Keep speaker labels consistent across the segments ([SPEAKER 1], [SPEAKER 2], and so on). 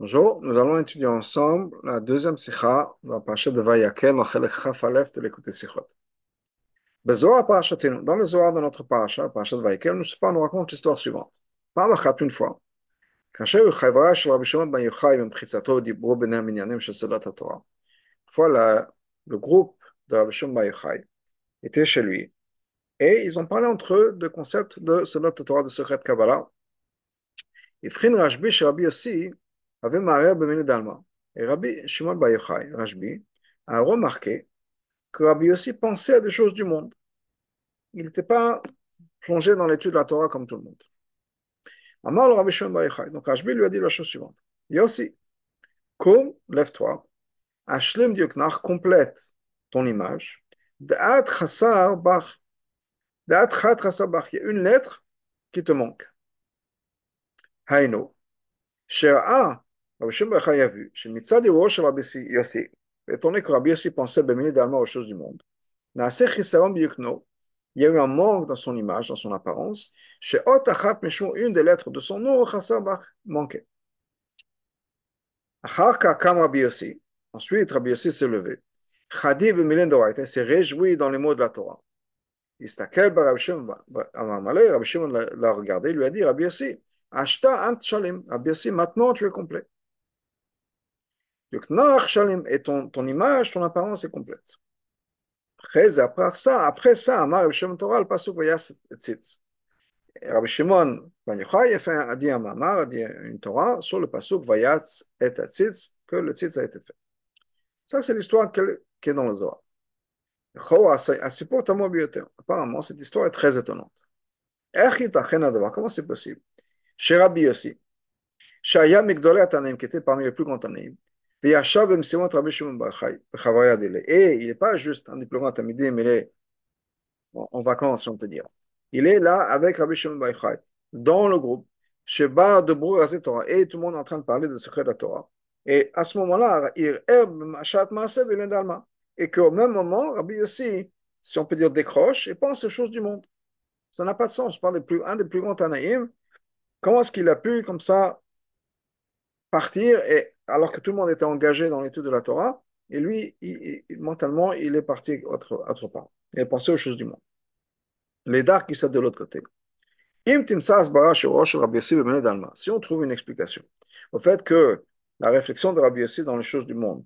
[SPEAKER 1] Bonjour, nous allons étudier ensemble la deuxième sikha dans la parasha de Vayakel, dans Chelek Chaf Aleph de l'écouter sikhot. Dans le Zohar de notre parasha, la parasha de Vayakel, nous, nous raconte l'histoire suivante. Parachat une fois, כאשר הוא חברה של רבי שמעון בן יוחאי במחיצתו דיברו ביניהם עניינים של סעודת התורה. Fois, le groupe de Rabbi Shimon Bar Yochai était chez lui et ils ont parlé entre eux de concept de Sadat Torah de secret Kabbalah. Et Frin Rashbi chez Rabbi Yossi avait Bemini Dalma. Et Rabbi Shimon Bar Rashbi, a remarqué que Rabbi Yossi pensait à des choses du monde. Il n'était pas plongé dans l'étude de la Torah comme tout le monde. Amar le Rabbi Shimon Bar. Donc Rashbi lui a dit la chose suivante. Yossi, comme lève-toi, Ashlim Dioknach complète ton image. Da'at Chassar Bach. Da'at Chat Chassar Bach. Il y a une lettre qui te manque. Haino. Shera'a. Rabbi Shimon a vu. Étant donné que Rabbi Yossi pensait bénir d'allemand aux choses du monde. Il y a eu un manque dans son image, dans son apparence. Chez Ot Achat Meshon, une des lettres de son nom, Chassar Bach, manquait. Achar Kakam Rabbi Yossi. Ensuite, Rabbi Yossi s'est levé. Chadi b'milen d'oraita s'est réjoui dans les mots de la Torah. Istakel Rabbi Shimon l'a regardé, lui a dit, Rabbi Yossi, Ashta ant shalim. Rabbi Yossi, maintenant tu es complet. Et ton, image, ton apparence est complète. Après, ça, après ça, Amar Rabbi Shimon Torah, le pasuk vayas tzitz. Rabbi Shimon Ben Yochai a dit un a dit une Torah sur le pasuk vayatz et tzitz, que le tzitz a été fait. Ça, c'est l'histoire qui est dans le Zohar. Apparemment, cette histoire est très étonnante. Comment c'est possible? Chez Rabbi Yossi, Shaya Atanim, qui était parmi les plus grands Tanaïm, et il n'est pas juste un diplomate Tamidim, il est en vacances, on peut dire. Il est là avec Rabbi Shimon Bar Yochai, dans le groupe, chez Bar de Torah, et tout le monde est en train de parler de secret de la Torah. Et à ce moment-là, et qu'au même moment, Rabbi Yossi, si on peut dire, décroche et pense aux choses du monde. Ça n'a pas de sens. Je parle plus, un des plus grands Tanaïm. Comment est-ce qu'il a pu, comme ça, partir et, alors que tout le monde était engagé dans l'étude de la Torah et lui, mentalement, il est parti autre, autre part. Il a pensé aux choses du monde. Les dards qui sont de l'autre côté. Si on trouve une explication au fait que la réflexion de Rabbi Yossi dans les choses du monde.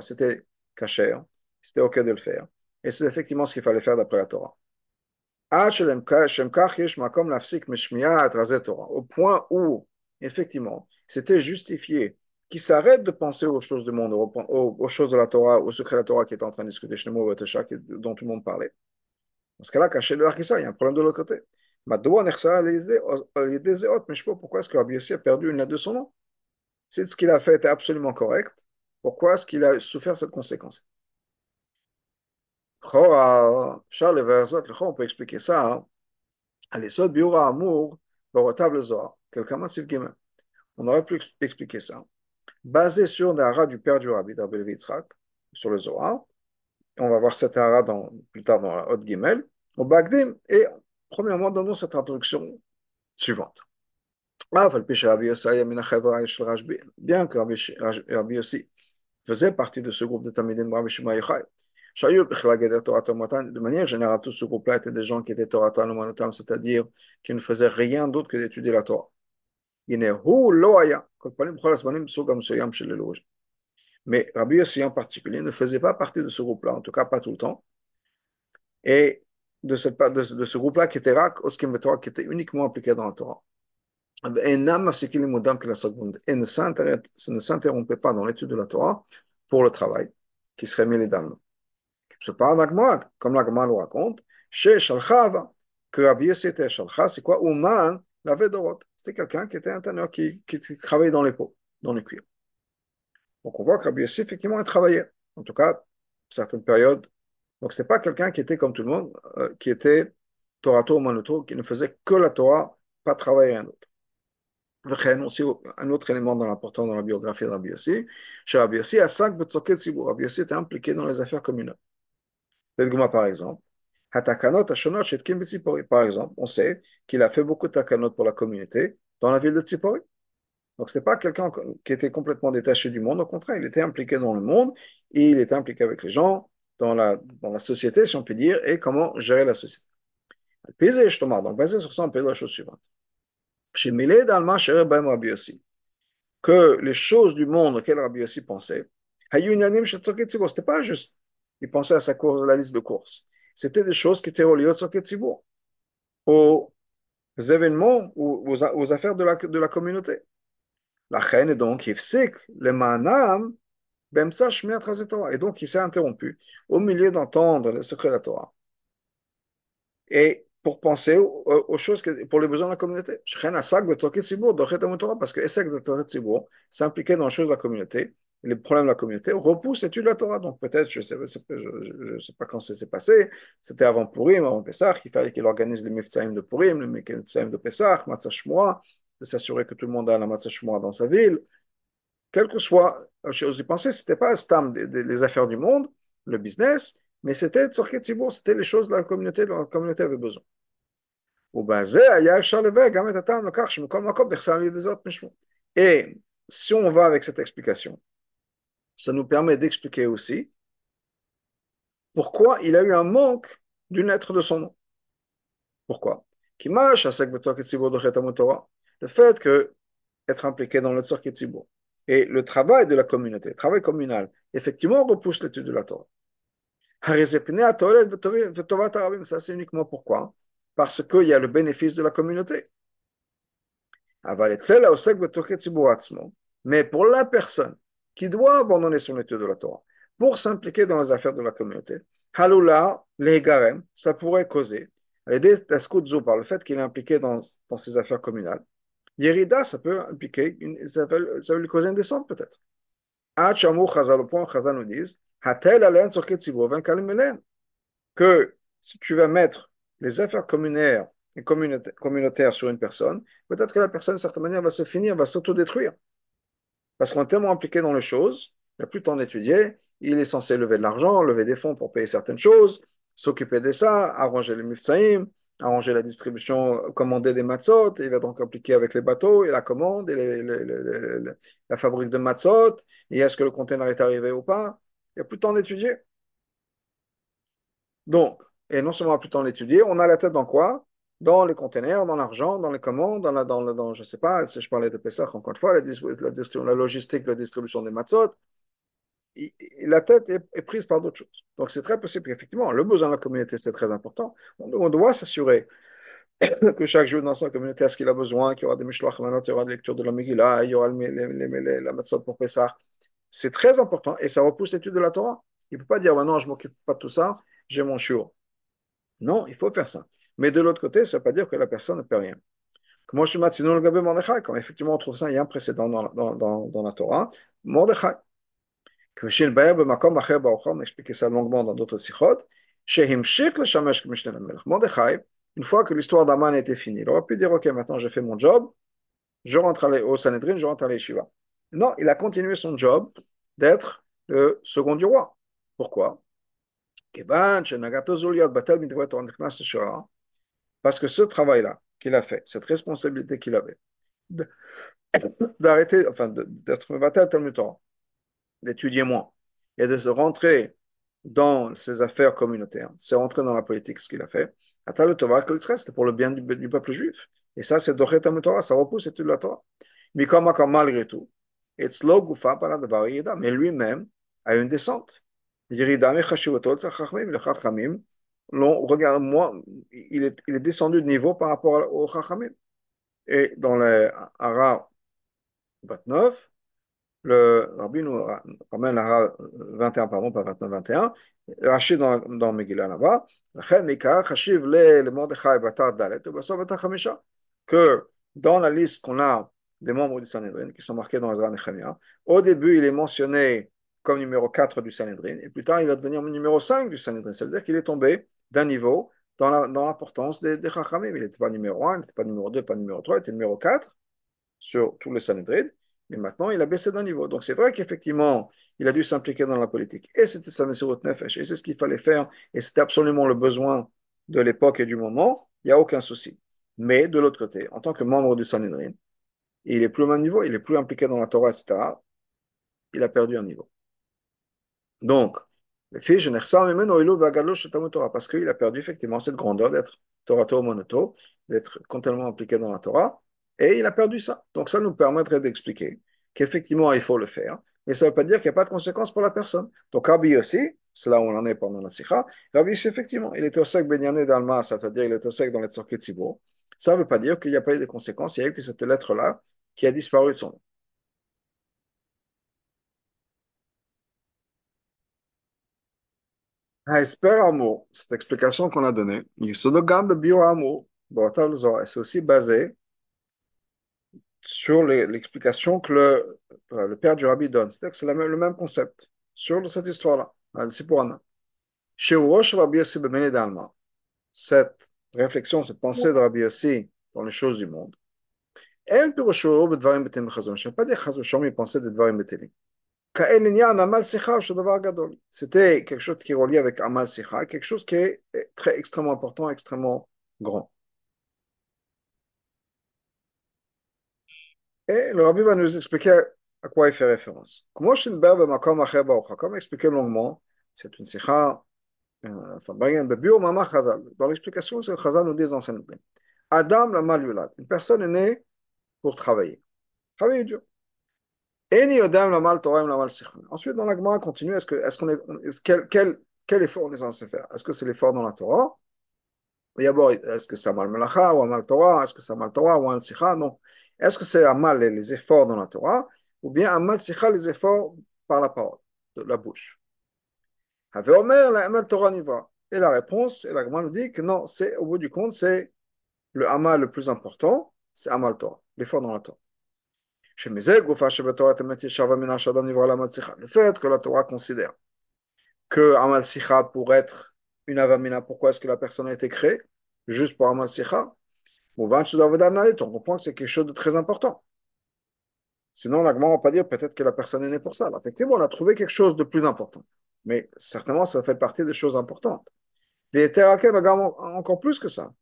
[SPEAKER 1] C'était caché, c'était OK de le faire. Et c'est effectivement ce qu'il fallait faire d'après la Torah. Au point où, effectivement, c'était justifié qu'il s'arrête de penser aux choses du monde, aux, choses de la Torah, au secret de la Torah qui était en train de discuter, dont tout le monde parlait. Dans ce cas-là, caché de l'Arkissa, il y a un problème de l'autre côté. Pourquoi est-ce que Rabbi Yossi a perdu une lettre de son nom? Si ce qu'il a fait était absolument correct, pourquoi est-ce qu'il a souffert cette conséquence? On peut expliquer ça. On aurait pu expliquer ça. Basé sur l'ara du père du rabbi d'Abel Yitzhak, sur le Zohar. On va voir cette ara dans, plus tard dans la Haute Gimel, au Bagdim, et premièrement, donnons cette introduction suivante. Bien que Rabbi Yossi faisait partie de ce groupe de Tamidim Rabbi Shema de manière générale, tout ce groupe-là était des gens qui étaient Torah c'est-à-dire qui ne faisaient rien d'autre que d'étudier la Torah. Mais Rabbi Yossi en particulier ne faisait pas partie de ce groupe-là, en tout cas pas tout le temps. Et de, cette, de, de ce groupe-là qui était Rak, Oskim Torah, qui était uniquement appliqué dans la Torah. Et ne s'interrompait pas dans l'étude de la Torah pour le travail, qui serait mêlé dans le Se parle comme l'Agmara le raconte, chez Shalchava, que Rabbi Yossi était Shalcha, c'est quoi? Ouman l'avait Dorot. C'était quelqu'un qui était un tanneur qui, travaillait dans les pots, dans les cuirs. Donc on voit que Rabbi Yossi, effectivement, il travaillait. En tout cas, certaines périodes. Donc ce n'était pas quelqu'un qui était comme tout le monde, euh, qui était Torah Monoto, qui ne faisait que la Torah, pas travailler un autre aussi un autre élément important dans la biographie de Rabbi Yossi, chez Rabbi Yossi, à 5 Rabbi Yossi était impliqué dans les affaires communales. Par exemple, par exemple, on sait qu'il a fait beaucoup de takanot pour la communauté dans la ville de Tzipori. Donc, ce n'était pas quelqu'un qui était complètement détaché du monde, au contraire, il était impliqué dans le monde il était impliqué avec les gens, dans la, dans la société, si on peut dire, et comment gérer la société. Donc, basé sur ça, on peut dire la chose suivante. Chez Milé d'Alma, Rabbi aussi, que les choses du monde auxquelles Rabbi aussi pensait, c'était pas juste, il pensait à sa course, la liste de courses. C'était des choses qui étaient reliées au aux événements aux, aux, affaires de la, de la communauté. La reine, donc, il sait le manam, et donc il s'est interrompu au milieu d'entendre le secret de la Torah. Et pour penser aux, choses, pour les besoins de la communauté. Parce que Essek de Torah Tzibour s'impliquait dans les choses de la communauté, les problèmes de la communauté, repousse l'étude de la Torah. Donc peut-être, je ne sais, pas quand ça s'est passé, c'était avant Purim, avant Pessah, il fallait qu'il organise les Mifzaïm de Purim, les Mifzaïm de Pessah, Matzah Shmoa, de s'assurer que tout le monde a la Matzah dans sa ville. Quelle que soit chose du pensée, ce n'était pas Stam des, des, affaires du monde, le business, mais c'était Tzorket Tzibour, c'était les choses de la communauté dont la communauté avait besoin. Et si on va avec cette explication, ça nous permet d'expliquer aussi pourquoi il a eu un manque d'une lettre de son nom. Pourquoi? Le fait que être impliqué dans le Tzorket et le travail de la communauté, le travail communal, effectivement repousse l'étude de la Torah. Ça, c'est uniquement pourquoi? Parce qu'il y a le bénéfice de la communauté. Mais pour la personne qui doit abandonner son étude de la Torah pour s'impliquer dans les affaires de la communauté, Haloula, les ça pourrait causer, par le fait qu'il est impliqué dans, dans ses affaires communales, Yerida, ça peut impliquer, une, ça, peut, ça lui causer une descente peut-être. Hachamou Chazal, au point nous disent, Hatel alen que si tu vas mettre les affaires communaires et communautaires sur une personne, peut-être que la personne, d'une certaine manière, va se finir, va s'autodétruire. Parce qu'on est tellement impliqué dans les choses, il n'a plus le temps d'étudier, il est censé lever de l'argent, lever des fonds pour payer certaines choses, s'occuper de ça, arranger les mifsaïm, arranger la distribution, commander des matzot, il va donc impliquer avec les bateaux et la commande et la fabrique de matzot, et est-ce que le conteneur est arrivé ou pas? Il n'y a plus de temps d'étudier. Donc, et non seulement plus de temps d'étudier, on a la tête dans quoi? Dans les conteneurs, dans l'argent, dans les commandes, dans, la, dans, dans, je sais pas, si je parlais de Pessah encore une fois, la, la, la logistique, la distribution des matzot, la tête est, prise par d'autres choses. Donc c'est très possible qu'effectivement, le besoin de la communauté, c'est très important. On, doit s'assurer que chaque jour dans sa communauté a ce qu'il a besoin, qu'il y aura des mishloach il y aura des lectures de la Megillah, il y aura la matzot pour Pessah. C'est très important et ça repousse l'étude de la Torah. Il ne peut pas dire, non, je ne m'occupe pas de tout ça, j'ai mon shiur. Non, il faut faire ça. Mais de l'autre côté, ça ne veut pas dire que la personne ne peut rien. Comme effectivement on trouve ça, il y a un précédent dans, dans, dans, dans la Torah, Mordechai on expliquait ça longuement dans d'autres sikhot, Mordechai, une fois que l'histoire d'Aman était finie, il aurait pu dire Ok, maintenant j'ai fait mon job, je rentre au Sanhedrin, je rentre à l'Eshiva. Non, il a continué son job d'être le second du roi. Pourquoi? Parce que ce travail-là qu'il a fait, cette responsabilité qu'il avait, d'arrêter, enfin d'être Mevatel Talmud Torah, d'étudier moins et de se rentrer dans ses affaires communautaires, c'est rentrer dans la politique, ce qu'il a fait. C'était pour le bien du, du, peuple juif. Et ça, c'est Dochet Torah, ça repousse l'étude de la Torah. Mais comme malgré tout, mais lui-même a une descente. Regarde, moi, il est, il est descendu de niveau par rapport au Chachamim. Et dans le Ara 29, le Rabbi nous ramène la 21, pardon, pas 29, 21, Rachid dans, dans Megillah là-bas, que dans la liste qu'on a des membres du Sanhedrin qui sont marqués dans Ezra Nechemia, au début il est mentionné comme numéro 4 du Sanhedrin, et plus tard il va devenir numéro 5 du Sanhedrin, ça veut dire qu'il est tombé d'un niveau dans l'importance dans des, des Chachamim. Il n'était pas numéro 1, il n'était pas numéro 2, pas numéro 3, il était numéro 4 sur tous les Sanhedrin. Mais maintenant, il a baissé d'un niveau. Donc c'est vrai qu'effectivement, il a dû s'impliquer dans la politique. Et c'était sa Mesirut Nefesh. Et c'est ce qu'il fallait faire. Et c'était absolument le besoin de l'époque et du moment. Il n'y a aucun souci. Mais de l'autre côté, en tant que membre du Sanhedrin, il est plus au même niveau, il est plus impliqué dans la Torah, etc., il a perdu un niveau. Donc, le parce qu'il a perdu effectivement cette grandeur d'être Torah monoto, d'être continuellement impliqué dans la Torah, et il a perdu ça. Donc ça nous permettrait d'expliquer qu'effectivement il faut le faire, mais ça ne veut pas dire qu'il n'y a pas de conséquences pour la personne. Donc Rabbi aussi, c'est là où on en est pendant la sikha, Rabbi aussi effectivement, il est au sec Benyané d'Alma, c'est-à-dire il est au sec dans les Tzorkit Ça ne veut pas dire qu'il n'y a pas eu de conséquences, il y a eu que cette lettre-là qui a disparu de son nom. Esper amour, cette explication qu'on a donnée, c'est aussi basé sur l'explication que le, père du rabbi donne. C'est-à-dire que c'est le même concept sur cette histoire-là, d'Alma, cette réflexion, cette pensée de Rabbi Yossi dans les choses du monde. C'était quelque chose qui est relié avec Amal Sikha, quelque chose qui est très extrêmement important, extrêmement grand. Et le rabbi va nous expliquer à quoi il fait référence. Comme expliqué longuement, c'est une sikha, dans l'explication, c'est que Chazal nous dit dans Adam la malulad, une personne est née pour travailler. Travailler dur. Ensuite, dans la Gemara, continue, est-ce que, est-ce qu'on est, quel, quel, quel effort on est censé faire? Est-ce que c'est l'effort dans la Torah? D'abord, est-ce que c'est Amal Melacha ou Amal Torah? Est-ce que c'est Amal Torah ou Amal Sikha Non. Est-ce que c'est Amal les efforts dans la Torah? Ou bien Amal Sikha les efforts par la parole, de la bouche. Omer, la Amal Torah Nivra. Et la réponse, et la Gemara nous dit que non, c'est au bout du compte, c'est le Amal le plus important, c'est Amal Torah, l'effort dans la Torah. Le fait que la Torah considère que Amal Sikha pour être une avamina, pourquoi est-ce que la personne a été créée? Juste pour Amal Sikha On comprend que c'est quelque chose de très important. Sinon, la ne va pas dire peut-être que la personne est née pour ça. effectivement, on a trouvé quelque chose de plus important. Mais certainement, ça fait partie des choses importantes. Et encore plus que ça.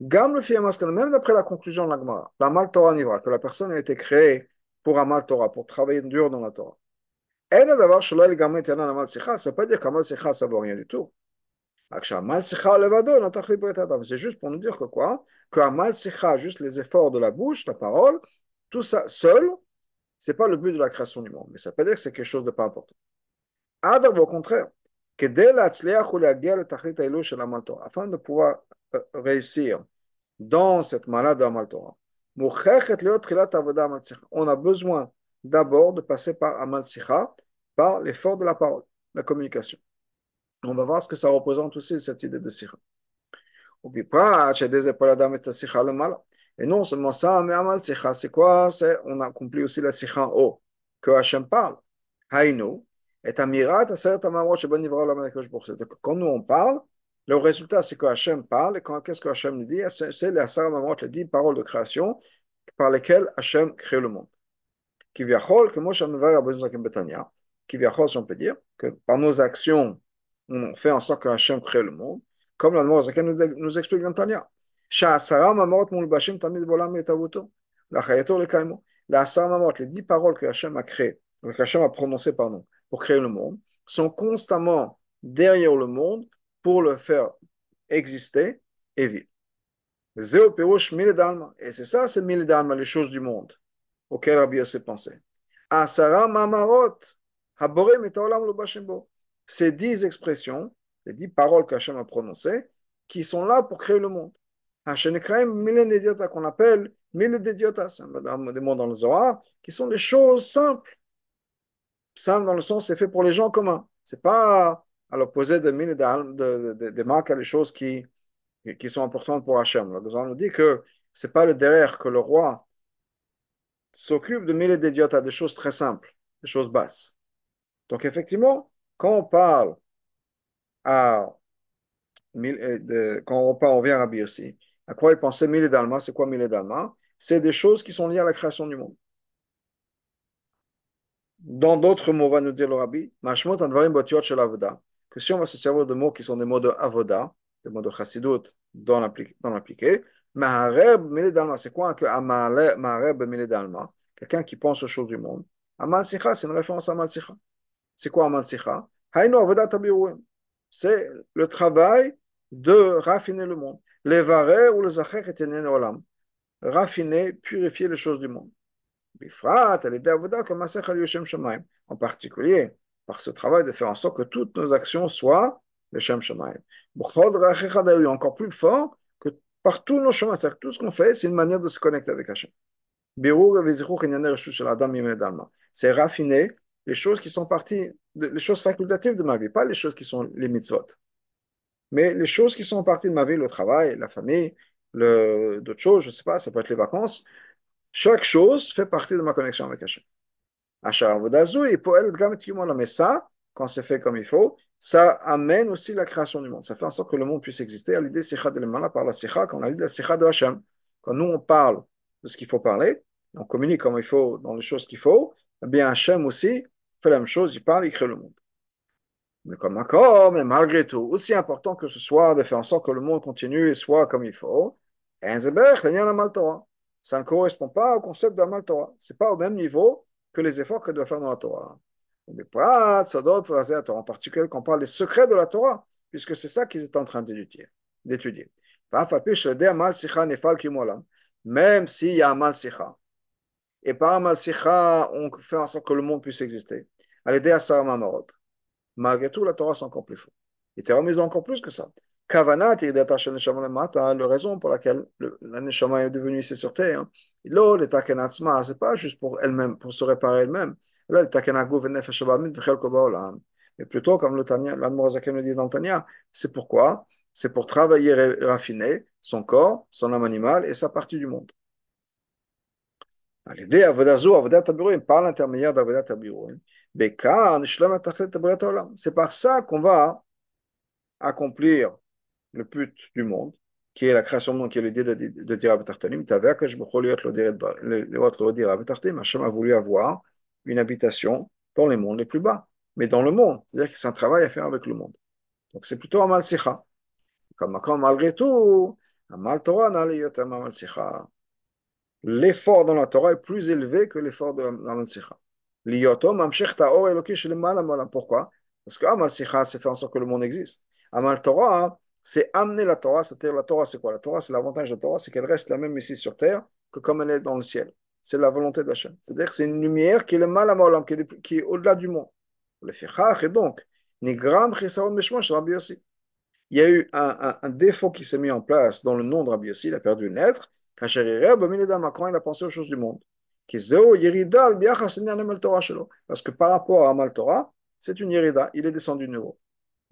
[SPEAKER 1] Même d'après la conclusion de la Gemara, la Mal Torah Nivra, que la personne a été créée pour Amal Torah, pour travailler dur dans la Torah. Et d'avoir ça ne veut pas dire qu'Amal Sikha, ça ne vaut rien du tout. C'est juste pour nous dire que quoi? Que Amal Sikha, juste les efforts de la bouche, la parole, tout ça seul, ce n'est pas le but de la création du monde. Mais ça ne veut pas dire que c'est quelque chose de pas important. Adab, au contraire, que dès la afin de pouvoir euh, réussir dans cette malade d'Amal Torah, on a besoin d'abord de passer par Amal par l'effort de la parole, la communication. On va voir ce que ça représente aussi, cette idée de Sikha. Et non seulement ça, mais Amal c'est quoi? On accomplit aussi la Sikha en haut, que Hachem parle. Haïnu, et Amirat, Quand nous on parle, le résultat, c'est que Hachem parle, et qu'est-ce que Hachem nous dit? C'est les Asar Mamot, les dix paroles de création par lesquelles Hachem crée le monde. Qui viachol, que qui on peut dire, que par nos actions, on fait en sorte que Hachem crée le monde, comme la Zakim nous, nous explique dans Tania. La. La les dix paroles que Hachem a créées, que Hachem a prononcées, pardon, pour créer le monde, sont constamment derrière le monde pour le faire exister et vivre. Et c'est ça, c'est mille d'alma, les choses du monde auxquelles Rabbi haborem et Ces dix expressions, les dix paroles qu'Hachem a prononcées, qui sont là pour créer le monde. Qu'on appelle mille d'idiotas, c'est des mots dans le Zohar, qui sont des choses simples. Simple dans le sens, c'est fait pour les gens communs. C'est pas à l'opposé de mille de, de, de, marques les choses qui, qui sont importantes pour Hachem. Le besoin nous dit que ce n'est pas le derrière que le roi s'occupe de mille d'idiotes à des choses très simples, des choses basses. Donc effectivement, quand on parle à euh, quand on, parle, on vient à aussi, à quoi il pensait mille d'Alma, c'est quoi mille d'Alma? C'est des choses qui sont liées à la création du monde. Dans d'autres mots, va nous dire le Rabbi, que si on va se servir de mots qui sont des mots de avoda, des mots de chassidut dans l'appliqué, C'est quoi un Maharer d'Alma Quelqu'un qui pense aux choses du monde. Amal Sikha, c'est une référence à Amal Sikha. C'est quoi Amal Sikha? C'est le travail de raffiner le monde. Les varés ou les zacher et olam. Raffiner, purifier les choses du monde. En particulier, par ce travail de faire en sorte que toutes nos actions soient le Shem Shemaim. Encore plus fort que par tous nos chemins, c'est-à-dire tout ce qu'on fait, c'est une manière de se connecter avec Hachem. C'est raffiner les choses qui sont parties, les choses facultatives de ma vie, pas les choses qui sont les mitzvot. Mais les choses qui sont parties de ma vie, le travail, la famille, d'autres choses, je ne sais pas, ça peut être les vacances. Chaque chose fait partie de ma connexion avec Hachem. Mais ça, quand c'est fait comme il faut, ça amène aussi la création du monde. Ça fait en sorte que le monde puisse exister l'idée de par la sikha, quand on a dit la sikha de Hachem. Quand nous, on parle de ce qu'il faut parler, on communique comme il faut dans les choses qu'il faut, eh bien Hachem aussi fait la même chose, il parle, il crée le monde. Mais comme encore, mais malgré tout, aussi important que ce soit de faire en sorte que le monde continue et soit comme il faut, ça ne correspond pas au concept de Torah. Ce n'est pas au même niveau que les efforts que doit faire dans la Torah. En particulier quand on parle des secrets de la Torah, puisque c'est ça qu'ils étaient en train d'étudier. Même s'il y a un mal et par un mal on fait en sorte que le monde puisse exister. Malgré tout, la Torah, c'est encore plus fort. Il était remis encore plus que ça. Kavanat, la raison pour laquelle la Neshama est devenue ici sur terre. Le Takenatzma, c'est pas juste pour elle-même, pour se réparer elle-même. Là, le. Mais plutôt, comme le l'Admorazakem le dit dans le Tanya, c'est pourquoi? C'est pour travailler et raffiner son corps, son âme animale et sa partie du monde. l'idée Avodazo, Avodat Tabirouim, par l'intermédiaire d'Avodat Tabirouim, c'est par ça qu'on va accomplir le but du monde, qui est la création du monde, qui est l'idée de, dire Abatartanim. Hachem a voulu avoir une habitation dans les mondes les plus bas, mais dans le monde. C'est-à-dire que c'est un travail à faire avec le monde. Donc c'est plutôt Amal Sicha. Comme, malgré tout, Amal Torah Amal Sicha. L'effort dans la Torah est plus élevé que l'effort de Amal Sicha. Pourquoi? Parce que Amal Sicha, c'est faire en sorte que le monde existe. Amal Torah, c'est amener la Torah, c'est-à-dire la Torah, c'est quoi? La Torah, c'est l'avantage de la Torah, c'est qu'elle reste la même ici sur terre que comme elle est dans le ciel. C'est la volonté de Hachem. C'est-à-dire que c'est une lumière qui est le mal à qui est, qui est au-delà du monde. Le fichach, et donc, Nigram aussi. Il y a eu un, un, défaut qui s'est mis en place dans le nom de Rabbi Yossi, il a perdu une lettre, quand il a pensé aux choses du monde. Parce que par rapport à Amal Torah, c'est une Yerida, il est descendu de nouveau.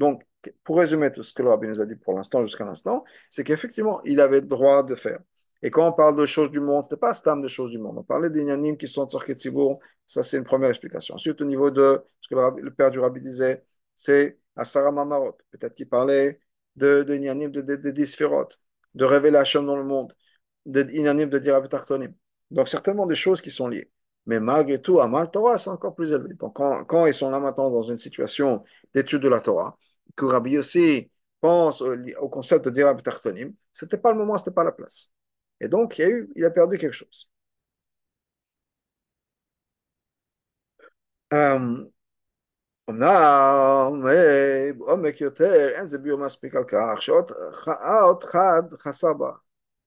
[SPEAKER 1] Donc, pour résumer tout ce que le rabbi nous a dit pour l'instant, jusqu'à l'instant, c'est qu'effectivement, il avait le droit de faire. Et quand on parle de choses du monde, ce n'était pas stam de choses du monde. On parlait des nianim qui sont sur Ketzibour. Ça, c'est une première explication. Ensuite, au niveau de ce que le, père du rabbi disait, c'est Asara Mamarot. Peut-être qu'il parlait de, de de, de, de, de révélation dans le monde, de nianim de Dirabetartonim. Donc, certainement des choses qui sont liées. Mais malgré tout, Amal Torah, c'est encore plus élevé. Donc, quand, ils sont là maintenant dans une situation d'étude de la Torah, que Rabbi aussi pense au, concept de Dira Tartonim, ce n'était pas le moment, ce n'était pas la place. Et donc, il, a eu, perdu quelque chose. Um,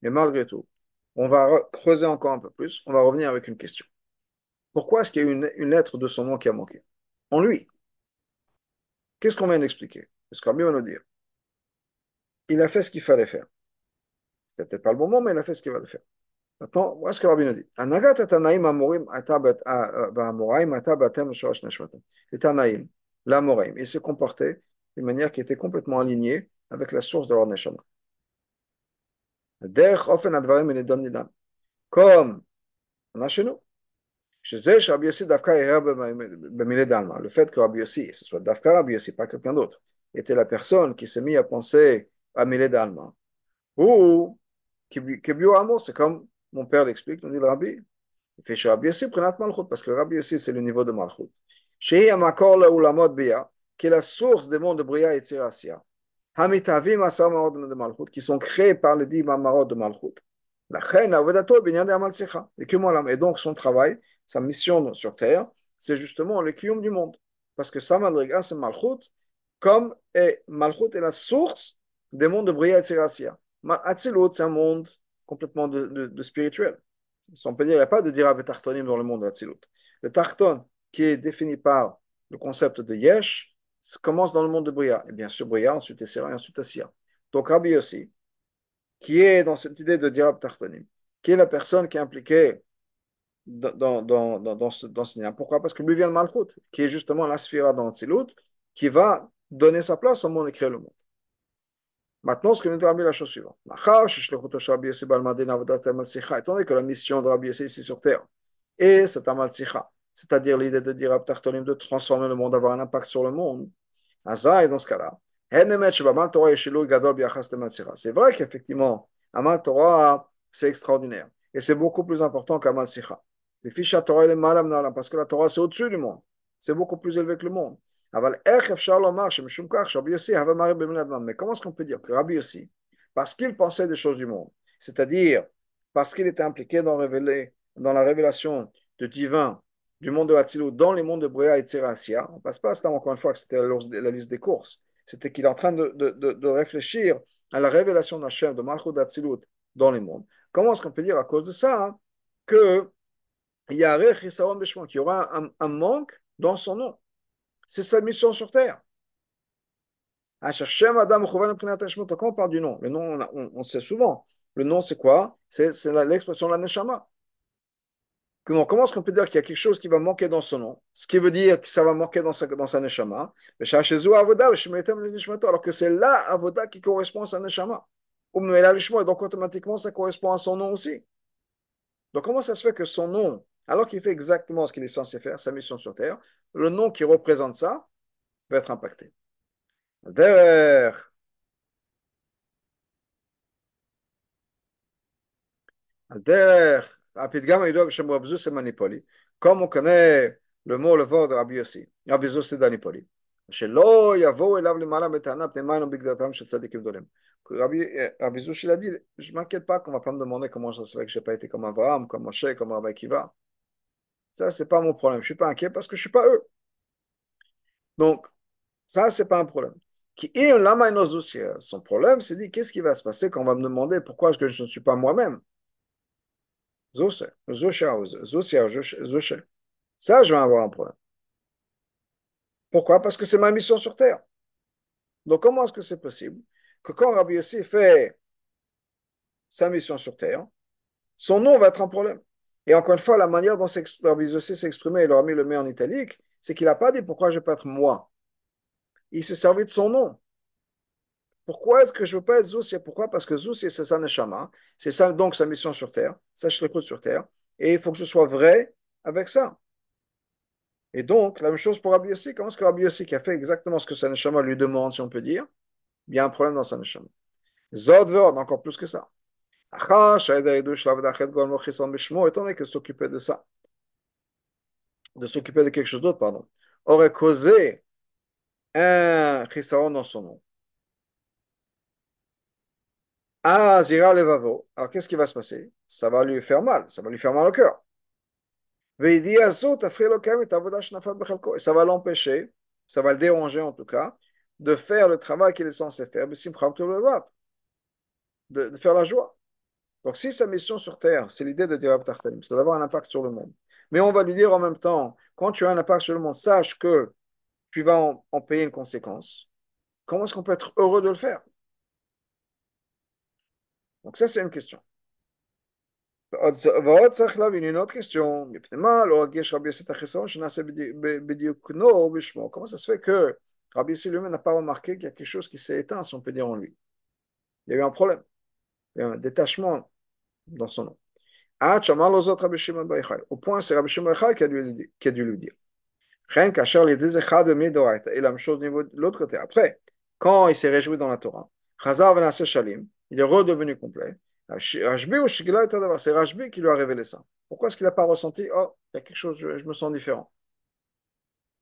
[SPEAKER 1] mais malgré tout, on va creuser encore un peu plus, on va revenir avec une question. Pourquoi est-ce qu'il y a une, une lettre de son nom qui a manqué? En lui. Qu'est-ce qu'on vient d'expliquer? Est-ce qu'on va nous dire Il a fait ce qu'il fallait faire. C'était peut-être pas le bon moment, mais il a fait ce qu'il fallait faire. Maintenant, voilà ce que Rabbi nous dit. Les Tanaïm, l'Amoraim, ils se comportaient d'une manière qui était complètement alignée avec la source de leur Neshama. Comme on a chez nous. Le fait que Rabbi Yossi, ce soit Dafka Rabbi Yossi, pas quelqu'un d'autre, était la personne qui s'est mis à penser à Milé d'Alma. Ou c'est comme mon père l'explique, nous dit le Rabbi. Il fait chez Rabbi Yossi, prenat Malchut, parce que Rabbi Yossi, c'est le niveau de Malchut. Chez Yamakor le Ulamot Bia, qui est la source des mondes de Bria et Tzirasia. Hamitavim Asar Marot de Malchut, qui sont créés par les dix Marot de Malchut. La reine Avodato Binyan de Et donc son travail, sa mission sur terre, c'est justement le du monde. Parce que sa madriga, c'est Malchut, comme et Malchut est la source des mondes de Bria et Tzirasia. Atzilut, c'est un monde complètement de, spirituel. On peut dire qu'il n'y a pas de dira Tartonim dans le monde d'Atzilut. Le Tarton, qui est défini par le concept de Yesh, commence dans le monde de Bria. Et bien sûr, Bria, ensuite Essira et ensuite Assia. Donc Rabbi aussi, qui est dans cette idée de Dirab Tartonim, qui est la personne qui est impliquée dans, dans, dans, ce, dans ce. Pourquoi? Parce que lui vient de Malchut, qui est justement la sphira dans Tzilut, qui va donner sa place au monde et créer le monde. Maintenant, ce que nous dit la chose suivante. Étant donné que la mission de Rabbi ici sur terre, et c'est Amal c'est-à-dire l'idée de dire de transformer le monde, d'avoir un impact sur le monde, et dans ce cas-là, c'est vrai qu'effectivement, Amal Torah, c'est extraordinaire. Et c'est beaucoup plus important qu'Amal Sikha. Les fiches Torah, parce que la Torah, c'est au-dessus du monde. C'est beaucoup plus élevé que le monde. Mais comment est-ce qu'on peut dire que Rabbi aussi, parce qu'il pensait des choses du monde, c'est-à-dire parce qu'il était impliqué dans, la révélation de divin du monde de Hatzilou dans les mondes de Bréa et Tsirasia, on passe pas à encore une fois que c'était la, liste des courses, c'était qu'il est en train de, de, de, réfléchir à la révélation d'Hachem, de Malchut d'Hatzilou dans les mondes. Comment est-ce qu'on peut dire à cause de ça hein, que il y aura un, manque dans son nom c'est sa mission sur terre. Quand on parle du nom, le nom, on, sait souvent. Le nom, c'est quoi? C'est l'expression de la neshama. comment est-ce qu'on peut dire qu'il y a quelque chose qui va manquer dans son nom? Ce qui veut dire que ça va manquer dans sa, dans sa neshama. Alors que c'est la avoda qui correspond à sa neshama. Donc automatiquement, ça correspond à son nom aussi. Donc comment ça se fait que son nom, alors qu'il fait exactement ce qu'il est censé faire, sa mission sur terre, le nom qui représente ça va être impacté. Derrière. Derrière. c'est manipoli. Comme on connaît le mot, le vent de Rabbi Yossi. Rabbi Yossi, c'est Danipoli. שלא יבואו אליו למעלה בטענה פני מים ובגדלתם של צדיקים גדולים. Rabbi Zouch, il a dit, je ne m'inquiète pas qu'on va pas me demander comment ça se fait que je n'ai pas été comme Abraham, comme Moshe, comme Rabbi Kiva. Ça, ce n'est pas mon problème. Je ne suis pas inquiet parce que je ne suis pas eux. Donc, ça, ce n'est pas un problème. Son problème, c'est dit qu'est-ce qui va se passer quand on va me demander pourquoi est-ce que je ne suis pas moi-même? Ça, je vais avoir un problème. Pourquoi? Parce que c'est ma mission sur Terre. Donc, comment est-ce que c'est possible que quand Rabbi Yossi fait sa mission sur Terre, son nom va être un problème? Et encore une fois, la manière dont Rabbi exprimé, il aura mis le met en italique, c'est qu'il n'a pas dit pourquoi je ne vais pas être moi. Il s'est servi de son nom. Pourquoi est-ce que je ne veux pas être Zoussia Pourquoi? Parce que Zoussia, c'est sa neshama. C'est ça donc sa mission sur terre. Je l'écoute sur terre. Et il faut que je sois vrai avec ça. Et donc, la même chose pour Rabbi Yossi. Comment est-ce que Rabbi Yossi, qui a fait exactement ce que sa neshama lui demande, si on peut dire, il y a un problème dans sa neshama. Zod encore plus que ça étant donné que s'occuper de ça, de s'occuper de quelque chose d'autre, pardon, aurait causé un chisaron dans son nom. Ah, Zira Levavo. Alors, qu'est-ce qui va se passer Ça va lui faire mal, ça va lui faire mal au cœur. Et ça va l'empêcher, ça va le déranger en tout cas, de faire le travail qu'il est censé faire, de, de faire la joie. Donc, si sa mission sur Terre, c'est l'idée de dire Tartalim, c'est d'avoir un impact sur le monde. Mais on va lui dire en même temps, quand tu as un impact sur le monde, sache que tu vas en, payer une conséquence. Comment est-ce qu'on peut être heureux de le faire? Donc, ça, c'est une question. Une autre question. Comment ça se fait que Rabbi Yossi lui-même n'a pas remarqué qu'il y a quelque chose qui s'est éteint, si on peut dire en lui? Il y a eu un problème. Il y a eu un détachement dans son nom. Au point, c'est Rabbi Shimon qui a dû, qui a dû lui dire. Et la même chose au niveau de l'autre côté. Après, quand il s'est réjoui dans la Torah, il est redevenu complet. C'est Rajbi qui lui a révélé ça. Pourquoi est-ce qu'il n'a pas ressenti Oh, il y a quelque chose, je, me sens différent?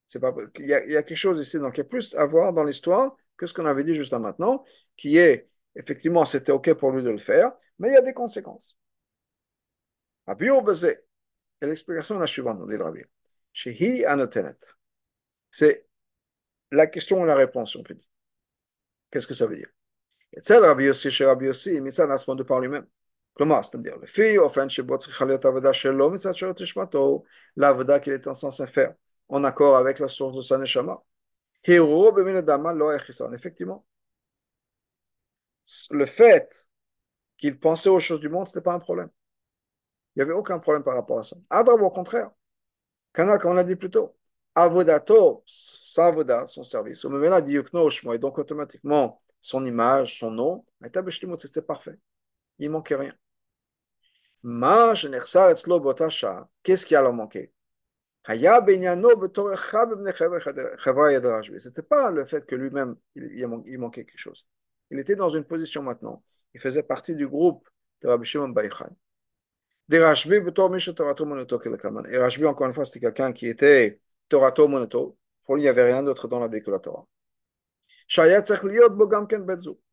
[SPEAKER 1] C'est pas, il, y a, il y a quelque chose ici, donc il y a plus à voir dans l'histoire que ce qu'on avait dit juste maintenant, qui est, effectivement, c'était OK pour lui de le faire, mais il y a des conséquences. Rabbi Obazé, et l'explication est la suivante, on dit le Rabbi. Shehi anotenet. C'est la question et la réponse, on peut dire. Qu'est-ce que ça veut dire אצל רבי יוסי שרבי יוסי מצד עצמו דבר lui-même. כלומר, c'est-à-dire, לפי אופן שבו צריכה להיות עבודה שלא מצד שרת נשמתו, לעבודה qu'il est censé faire, en accord avec la source de sa neshama. Héros במין אדמה לא היה חיסרון. Effectivement, le fait qu'il pensait aux choses du monde, ce n'était pas un problème. Il n'y avait aucun problème par rapport à ça. Adrab, au contraire. Canal, comme on l'a dit plus tôt. Avodato, sa avoda, son service. Dit et donc automatiquement, son image, son nom, c'était parfait. Il ne manquait rien. Qu'est-ce qui a leur manqué C'était pas le fait que lui-même il manquait quelque chose. Il était dans une position maintenant. Il faisait partie du groupe de Rabbi Shimon Baïchan. Et Rashbi, encore une fois, c'était quelqu'un qui était Torato Monoto. Pour lui, il n'y avait rien d'autre dans la vie que la Torah.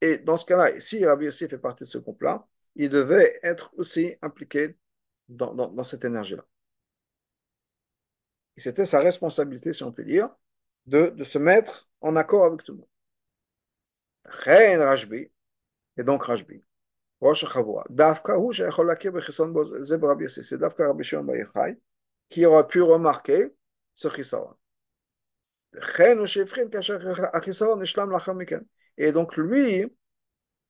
[SPEAKER 1] Et dans ce cas-là, si Rabbi aussi fait partie de ce groupe-là, il devait être aussi impliqué dans, cette énergie-là. Et c'était sa responsabilité, si on peut dire, de se mettre en accord avec tout le monde. Et donc Rajbi, Rosh Chavura, Dafka, ou Shayachol Lakir Bechison Zeb Rabbi Yossi, c'est Dafka Rabbi Shimon Bayichai, qui aura pu remarquer ce Chisaron. Et donc lui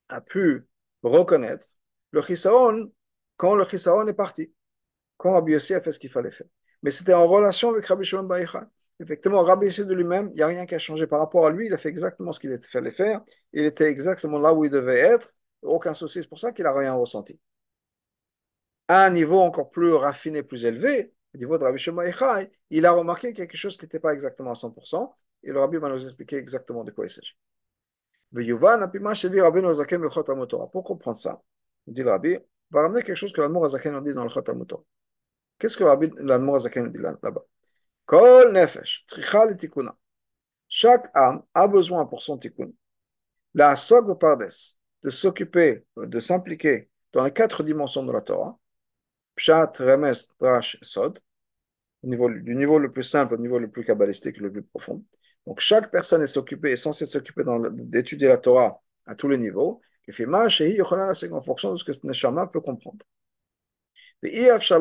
[SPEAKER 1] a pu reconnaître le Chisaron quand le Chisaron est parti, quand Rabbi Yossi a fait ce qu'il fallait faire. Mais c'était en relation avec Rabbi Shimon Bayichai. Effectivement, Rabbi Yossi de lui-même, il n'y a rien qui a changé par rapport à lui, il a fait exactement ce qu'il fallait faire, il était exactement là où il devait être, aucun souci, c'est pour ça qu'il n'a rien ressenti. À un niveau encore plus raffiné, plus élevé, au niveau de Rabbi Shimon il a remarqué quelque chose qui n'était pas exactement à 100%, et le Rabbi va nous expliquer exactement de quoi il s'agit. Pour comprendre ça, dit le Rabbi, va ramener quelque chose que l'Admor Azaken a dit dans le Chot Qu'est-ce que l'Admor Azaken dit là-bas? Chaque âme a besoin pour son tikkun. La sog pardes, de s'occuper, de s'impliquer dans les quatre dimensions de la Torah, Pshat, Remes, Drash, Sod, du niveau le plus simple au niveau le plus kabbalistique, le plus profond. Donc chaque personne est censée s'occuper d'étudier la Torah à tous les niveaux, qui fait en fonction de ce que Neshama peut comprendre. Et sa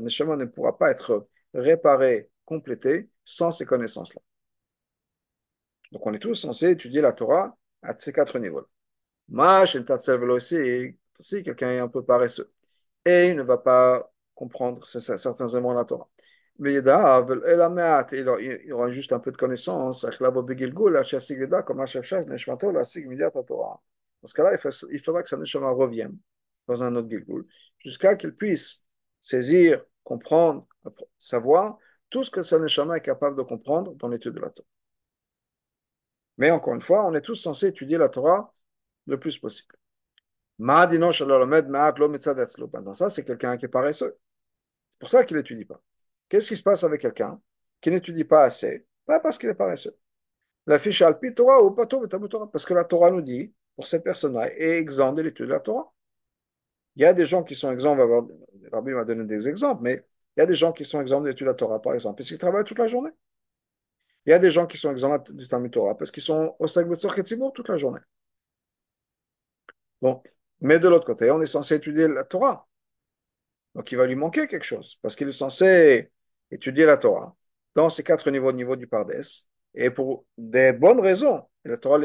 [SPEAKER 1] Neshama ne pourra pas être réparé, complété sans ces connaissances-là. Donc on est tous censés étudier la Torah à ces quatre niveaux. Si quelqu'un est un peu paresseux et il ne va pas comprendre certains éléments de la Torah. Mais il aura juste un peu de connaissance. Dans ce cas-là, il faudra que sa neshama revienne dans un autre Gilgul, jusqu'à qu'il puisse saisir, comprendre, savoir tout ce que sa neshama est capable de comprendre dans l'étude de la Torah. Mais encore une fois, on est tous censés étudier la Torah le plus possible. Maintenant, ça, c'est quelqu'un qui est paresseux. C'est pour ça qu'il n'étudie pas. Qu'est-ce qui se passe avec quelqu'un qui n'étudie pas assez? Pas parce qu'il est paresseux. La fiche alpi Torah ou pas parce que la Torah nous dit, pour cette personne-là, est exempt de l'étude de la Torah. Il y a des gens qui sont exempts, Rabbi m'a donné des exemples, mais il y a des gens qui sont exempts de l'étude de la Torah, par exemple, parce qu'ils travaillent toute la journée. Il y a des gens qui sont exempts du Talmud Torah parce qu'ils sont au Stag toute la journée. Mais de l'autre côté, on est censé étudier la Torah. Donc il va lui manquer quelque chose parce qu'il est censé étudier la Torah dans ces quatre niveaux, niveau du Pardes, et pour des bonnes raisons. La Torah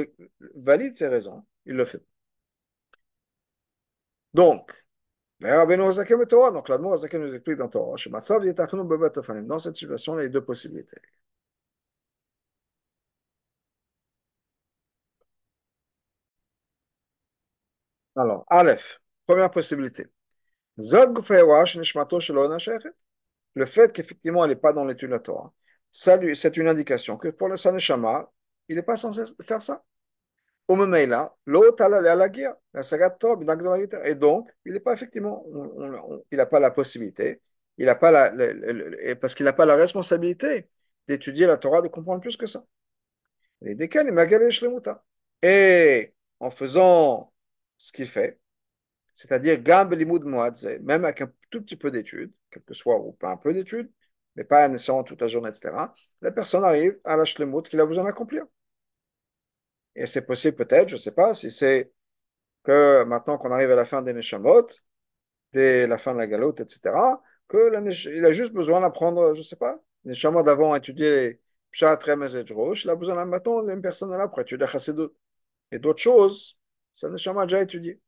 [SPEAKER 1] valide ces raisons, il le fait. Donc, donc Azaken nous explique dans Torah, dans cette situation, il y a deux possibilités. Alors, Aleph, première possibilité. Le fait qu'effectivement elle n'est pas dans l'étude de la Torah, c'est une indication que pour le Saneshama, il n'est pas censé faire ça. Et donc il n'est pas effectivement, il n'a pas la possibilité, il n'a pas la, parce qu'il n'a pas la responsabilité d'étudier la Torah, de comprendre plus que ça. Et en faisant ce qu'il fait, c'est-à-dire même avec un tout petit peu d'études, quel que soit ou pas un peu d'études, mais pas nécessairement toute la journée, etc., la personne arrive à la shlemut qu'il a besoin d'accomplir. Et c'est possible peut-être, je ne sais pas, si c'est que maintenant qu'on arrive à la fin des Neshamot, dès la fin de la galoute, etc., qu'il a juste besoin d'apprendre, je ne sais pas, les Neshamot d'avant étudié Pshat, Remez et il a besoin maintenant, une personne là pour étudier Chassidut. Et d'autres choses, ça Neshama a déjà étudié.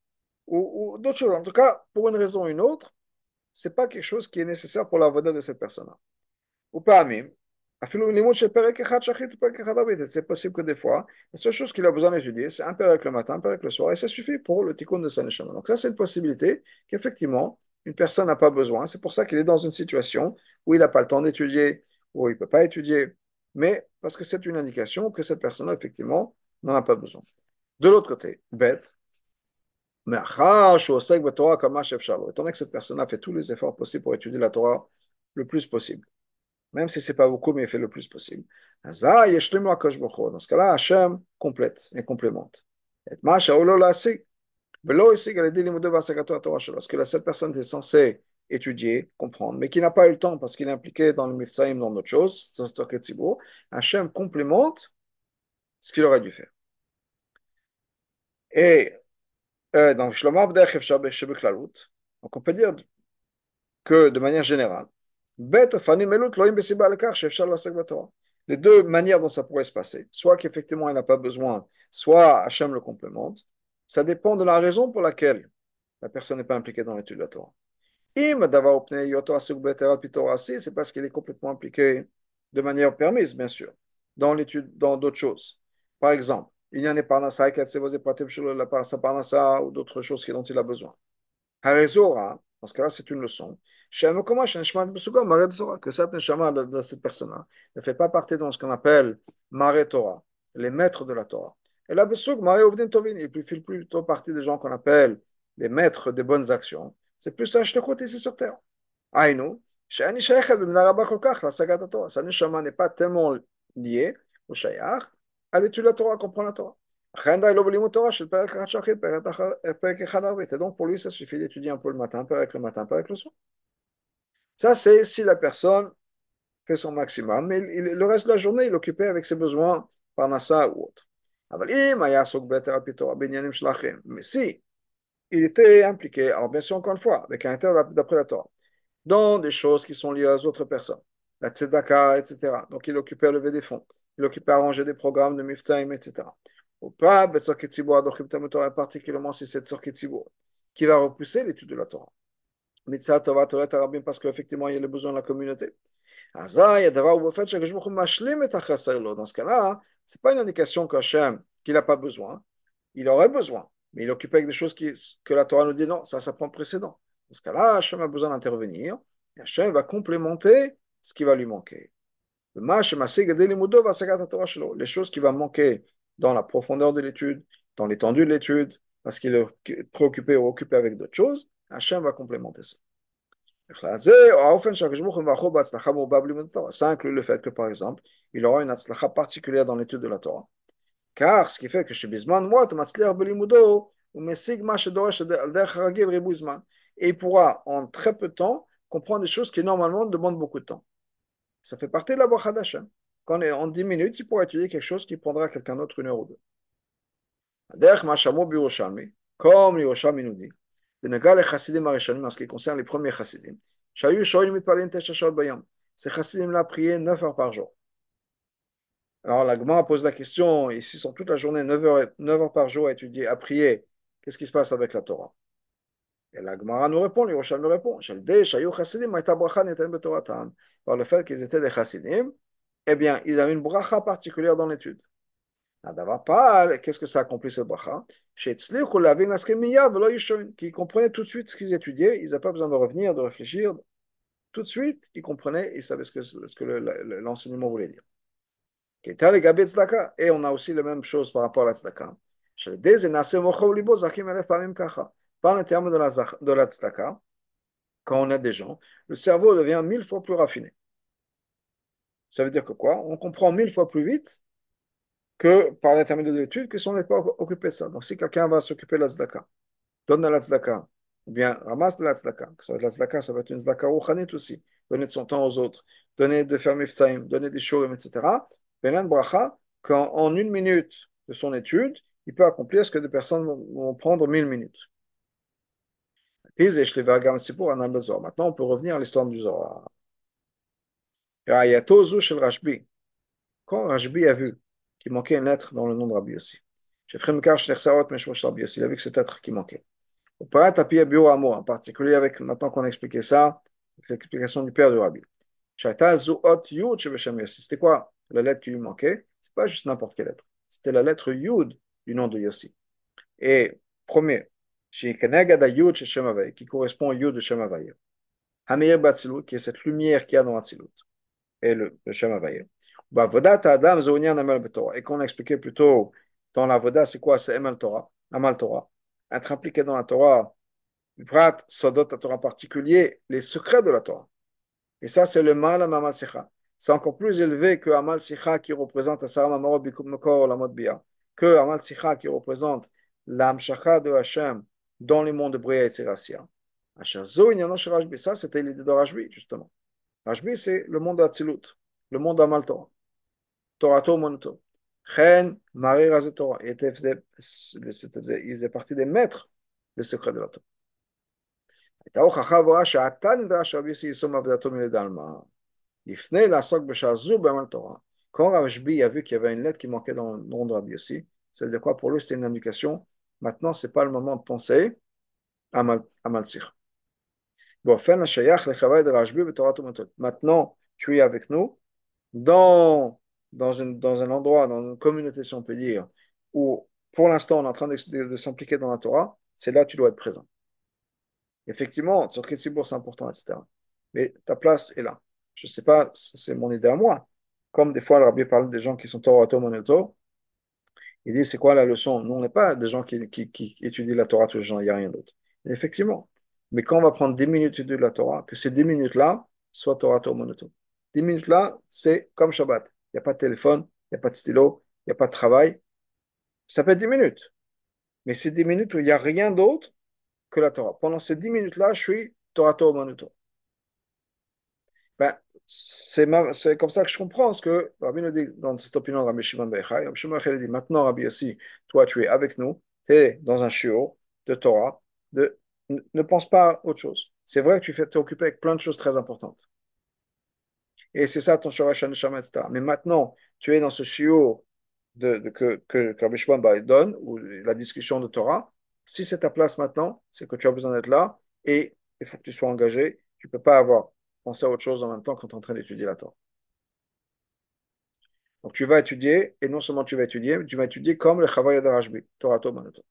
[SPEAKER 1] Ou, ou d'autres choses. En tout cas, pour une raison ou une autre, ce n'est pas quelque chose qui est nécessaire pour la voda de cette personne-là. Ou pas même, c'est possible que des fois, la seule chose qu'il a besoin d'étudier, c'est un avec le matin, un avec le soir, et ça suffit pour le tikkun de sa Donc ça, c'est une possibilité qu'effectivement, une personne n'a pas besoin. C'est pour ça qu'il est dans une situation où il n'a pas le temps d'étudier, où il ne peut pas étudier, mais parce que c'est une indication que cette personne, effectivement, n'en a pas besoin. De l'autre côté, bête, étant donné que cette personne a fait tous les efforts possibles pour étudier la Torah le plus possible, même si ce n'est pas beaucoup, mais il fait le plus possible. Dans ce cas-là, Hachem complète et complémente. Lorsque la seule personne est censée étudier, comprendre, mais qui n'a pas eu le temps parce qu'il est impliqué dans le mifsaïm, dans d'autres choses, Hachem complémente ce qu'il aurait dû faire. Et euh, donc, on peut dire que de manière générale, les deux manières dont ça pourrait se passer, soit qu'effectivement il n'a pas besoin, soit Hachem le complémente, ça dépend de la raison pour laquelle la personne n'est pas impliquée dans l'étude de la Torah. C'est parce qu'il est complètement impliqué de manière permise, bien sûr, dans l'étude, dans d'autres choses. Par exemple, il y en a parnassa, ou d'autres choses dont il a besoin. Dans ce cas-là, c'est une leçon. Que cette neshama de cette personne-là ne fait pas partie de ce qu'on appelle Mare Torah, les maîtres de la Torah. Et là, il fait plutôt partie des gens qu'on appelle les maîtres des bonnes actions. C'est plus ça, je te côté ici sur terre. Aïnou, sa neshama n'est pas tellement lié au shayach à l'étude de la Torah, à comprendre la Torah. Et donc pour lui, ça suffit d'étudier un peu le matin, un peu avec le matin, un peu avec le soir. Ça, c'est si la personne fait son maximum, mais le reste de la journée, il est occupé avec ses besoins par Nassa ou autre. Mais si il était impliqué, alors bien sûr, encore une fois, avec un intérêt d'après la Torah, dans des choses qui sont liées aux autres personnes, la tzedaka, etc. Donc il occupé à lever des fonds, il occupé à arranger des programmes de miftaim, etc ou pas, particulièrement si c'est Tzorketzibour, qui va repousser l'étude de la Torah. Mitzah Tova Torah Tarabim, parce qu'effectivement, il y a le besoin de la communauté. Dans ce cas-là, ce n'est pas une indication qu'Hachem, qu'il n'a pas besoin, il aurait besoin, mais il est occupé avec des choses que la Torah nous dit non, ça, ça prend précédent. Dans ce cas-là, Hachem a besoin d'intervenir, et Hachem va complémenter ce qui va lui manquer. Les choses qui vont manquer dans la profondeur de l'étude, dans l'étendue de l'étude, parce qu'il est préoccupé ou occupé avec d'autres choses, Hachem va complémenter ça. Ça inclut le fait que, par exemple, il aura une atzlacha particulière dans l'étude de la Torah. Car ce qui fait que chez Bisman, moi, et il pourra en très peu de temps comprendre des choses qui normalement demandent beaucoup de temps. Ça fait partie de la bracha d'Hachem. Quand en 10 minutes, il pourra étudier quelque chose qui prendra quelqu'un d'autre une heure ou deux. Comme l'Yerushalmi nous dit, en ce qui concerne les premiers chassidim, ces chassidim-là priaient 9 heures par jour. Alors la pose la question, et s'ils sont toute la journée 9 heures, 9 heures par jour à étudier, à prier, qu'est-ce qui se passe avec la Torah? Et la nous répond, l'Yerushalmi nous répond, par le fait qu'ils étaient des chassidim, eh bien, ils avaient une bracha particulière dans l'étude. Qu'est-ce que ça accomplit cette bracha? Qui comprenaient tout de suite ce qu'ils étudiaient, ils n'avaient pas besoin de revenir, de réfléchir. Tout de suite, ils comprenaient, ils savaient ce que, l'enseignement voulait dire. Et on a aussi la même chose par rapport à la tzedaka. Par le terme de la, de quand on a des gens, le cerveau devient mille fois plus raffiné. Ça veut dire que quoi? On comprend mille fois plus vite que par l'intermédiaire de l'étude, que si on n'est pas occupé de ça. Donc, si quelqu'un va s'occuper de la tzedaka, donne de la tzedaka, ou bien ramasse de la tzedaka, que ça la tzedaka, ça va être une tzedaka rouchanite aussi, donner de son temps aux autres, donner de faire miftaim, donner des shurim, etc. Benan bracha, qu'en une minute de son étude, il peut accomplir ce que des personnes vont, vont prendre mille minutes. Maintenant, on peut revenir à l'histoire du Zohar. Quand Rashbi a vu qu'il manquait une lettre dans le nom de Rabbi Yossi, il a vu que cette lettre qui manquait. En particulier avec, maintenant qu'on a expliqué ça, l'explication du père de Rabbi. C'était quoi la lettre qui lui manquait? C'est pas juste n'importe quelle lettre. C'était la lettre Yud du nom de Yossi. Et premier, qui correspond au Yud de Shem Havaya. Hamir Batzilut, qui est cette lumière qu'il y a dans Atzilut, et le, le Havaya. Et qu'on a expliqué plus tôt dans la Voda, c'est quoi C'est Amal Torah, Amal Torah. Être impliqué dans la Torah, Vrat, Sodot, la Torah en particulier, les secrets de la Torah. Et ça, c'est le mal à Mamal Sikha. C'est encore plus élevé que Amal Sikha qui représente Asara Amarot Bikum Mekor la Bia. Que Amal Sikha qui représente l'Amshacha de Hachem dans les mondes de Bria et Tzirassia. Ça, c'était l'idée de Rajbi, justement. Rajbi, c'est le monde d'Atsilut, le monde d'Amal Torah. Chen, Marie Torah. Il faisait partie des maîtres des secrets de la Torah. Quand Rajbi a vu qu'il y avait une lettre qui manquait dans le nom de Rabbi Yossi, ça veut dire quoi? Pour lui, c'était une indication. Maintenant, ce n'est pas le moment de penser à Malsir. Maintenant, tu es avec nous dans dans, une, dans un endroit, dans une communauté, si on peut dire, où pour l'instant on est en train de, s'impliquer dans la Torah, c'est là que tu dois être présent. Effectivement, sur Ketzibourg, c'est important, etc. Mais ta place est là. Je ne sais pas, c'est mon idée à moi. Comme des fois, le rabbi parle des gens qui sont Torah, Monoto, il dit c'est quoi la leçon? Nous, on n'est pas des gens qui, qui, qui, étudient la Torah tous les jours, il n'y a rien d'autre. Effectivement. Mais quand on va prendre 10 minutes de la Torah, que ces 10 minutes-là soient Torah, Monoto. 10 minutes-là, c'est comme Shabbat il n'y a pas de téléphone, il n'y a pas de stylo, il n'y a pas de travail. Ça peut être 10 minutes. Mais c'est 10 minutes où il n'y a rien d'autre que la Torah. Pendant ces 10 minutes-là, je suis Torah Torah Manuto. Ben, c'est, comme ça que je comprends ce que Rabbi nous dit dans cette opinion Rabbi Shimon Bechai. Rabbi Shimon Bechai dit maintenant, Rabbi aussi, toi tu es avec nous, tu es dans un shiur de Torah, de, ne pense pas à autre chose. C'est vrai que tu es occupé avec plein de choses très importantes. Et c'est ça ton Shorash Anishama, etc. Mais maintenant, tu es dans ce shiur que, que, donne, ou la discussion de Torah. Si c'est ta place maintenant, c'est que tu as besoin d'être là et il faut que tu sois engagé. Tu ne peux pas avoir pensé à autre chose en même temps quand tu es en train d'étudier la Torah. Donc tu vas étudier, et non seulement tu vas étudier, mais tu vas étudier comme le Chavaya de Rajbi, Torah Manato.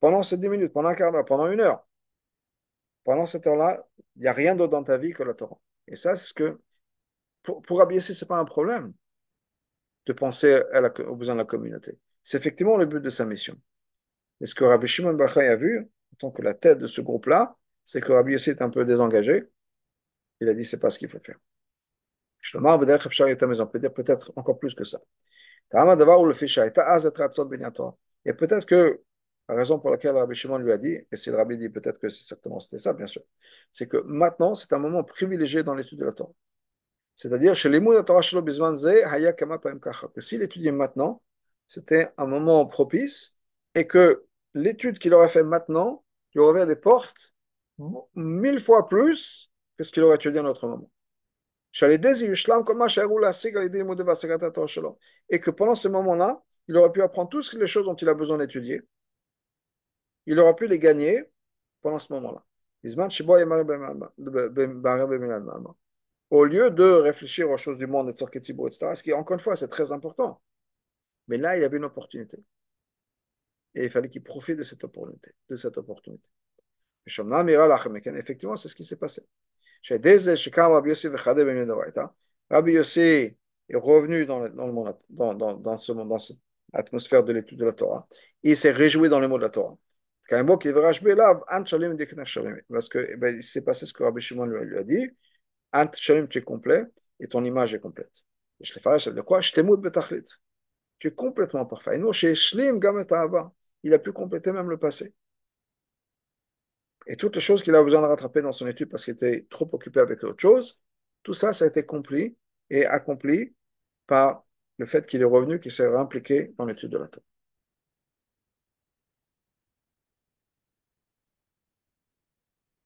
[SPEAKER 1] Pendant ces 10 minutes, pendant un quart d'heure, pendant une heure, pendant cette heure-là, il n'y a rien d'autre dans ta vie que la Torah. Et ça, c'est ce que, pour, pour ce n'est pas un problème de penser à la, aux besoins de la communauté. C'est effectivement le but de sa mission. Et ce que Rabbi Shimon Bachai a vu, en tant que la tête de ce groupe-là, c'est que Rabbi Yossi est un peu désengagé. Il a dit, c'est pas ce qu'il faut faire. Te peut dire peut-être encore plus que ça. Et peut-être que la raison pour laquelle Rabbi Shimon lui a dit, et si le Rabbi dit peut-être que c'est certainement c'était ça, bien sûr, c'est que maintenant c'est un moment privilégié dans l'étude de la Torah. C'est-à-dire, chez les de que s'il étudiait maintenant, c'était un moment propice et que l'étude qu'il aurait fait maintenant lui aurait des portes mille fois plus que ce qu'il aurait étudié à un autre moment. Et que pendant ce moment-là, il aurait pu apprendre toutes les choses dont il a besoin d'étudier il aura pu les gagner pendant ce moment-là. Au lieu de réfléchir aux choses du monde, etc., ce qui, encore une fois, c'est très important. Mais là, il y avait une opportunité. Et il fallait qu'il profite de cette opportunité. Effectivement, c'est ce qui s'est passé. Rabbi Yossi est revenu dans, le, le monde, dans, dans, dans, ce, dans cette atmosphère de l'étude de la Torah. Il s'est réjoui dans les mots de la Torah. Parce que ben, s'est passé ce que Rabbi Shimon lui a dit Ant Shalim, tu es complet et ton image est complète. Je le ferai, ça veut dire quoi? Tu es complètement parfait. Et nous, chez Shlim il a pu compléter même le passé. Et toutes les choses qu'il a besoin de rattraper dans son étude parce qu'il était trop occupé avec autre chose, tout ça, ça a été accompli et accompli par le fait qu'il est revenu, qu'il s'est impliqué dans l'étude de la Torah.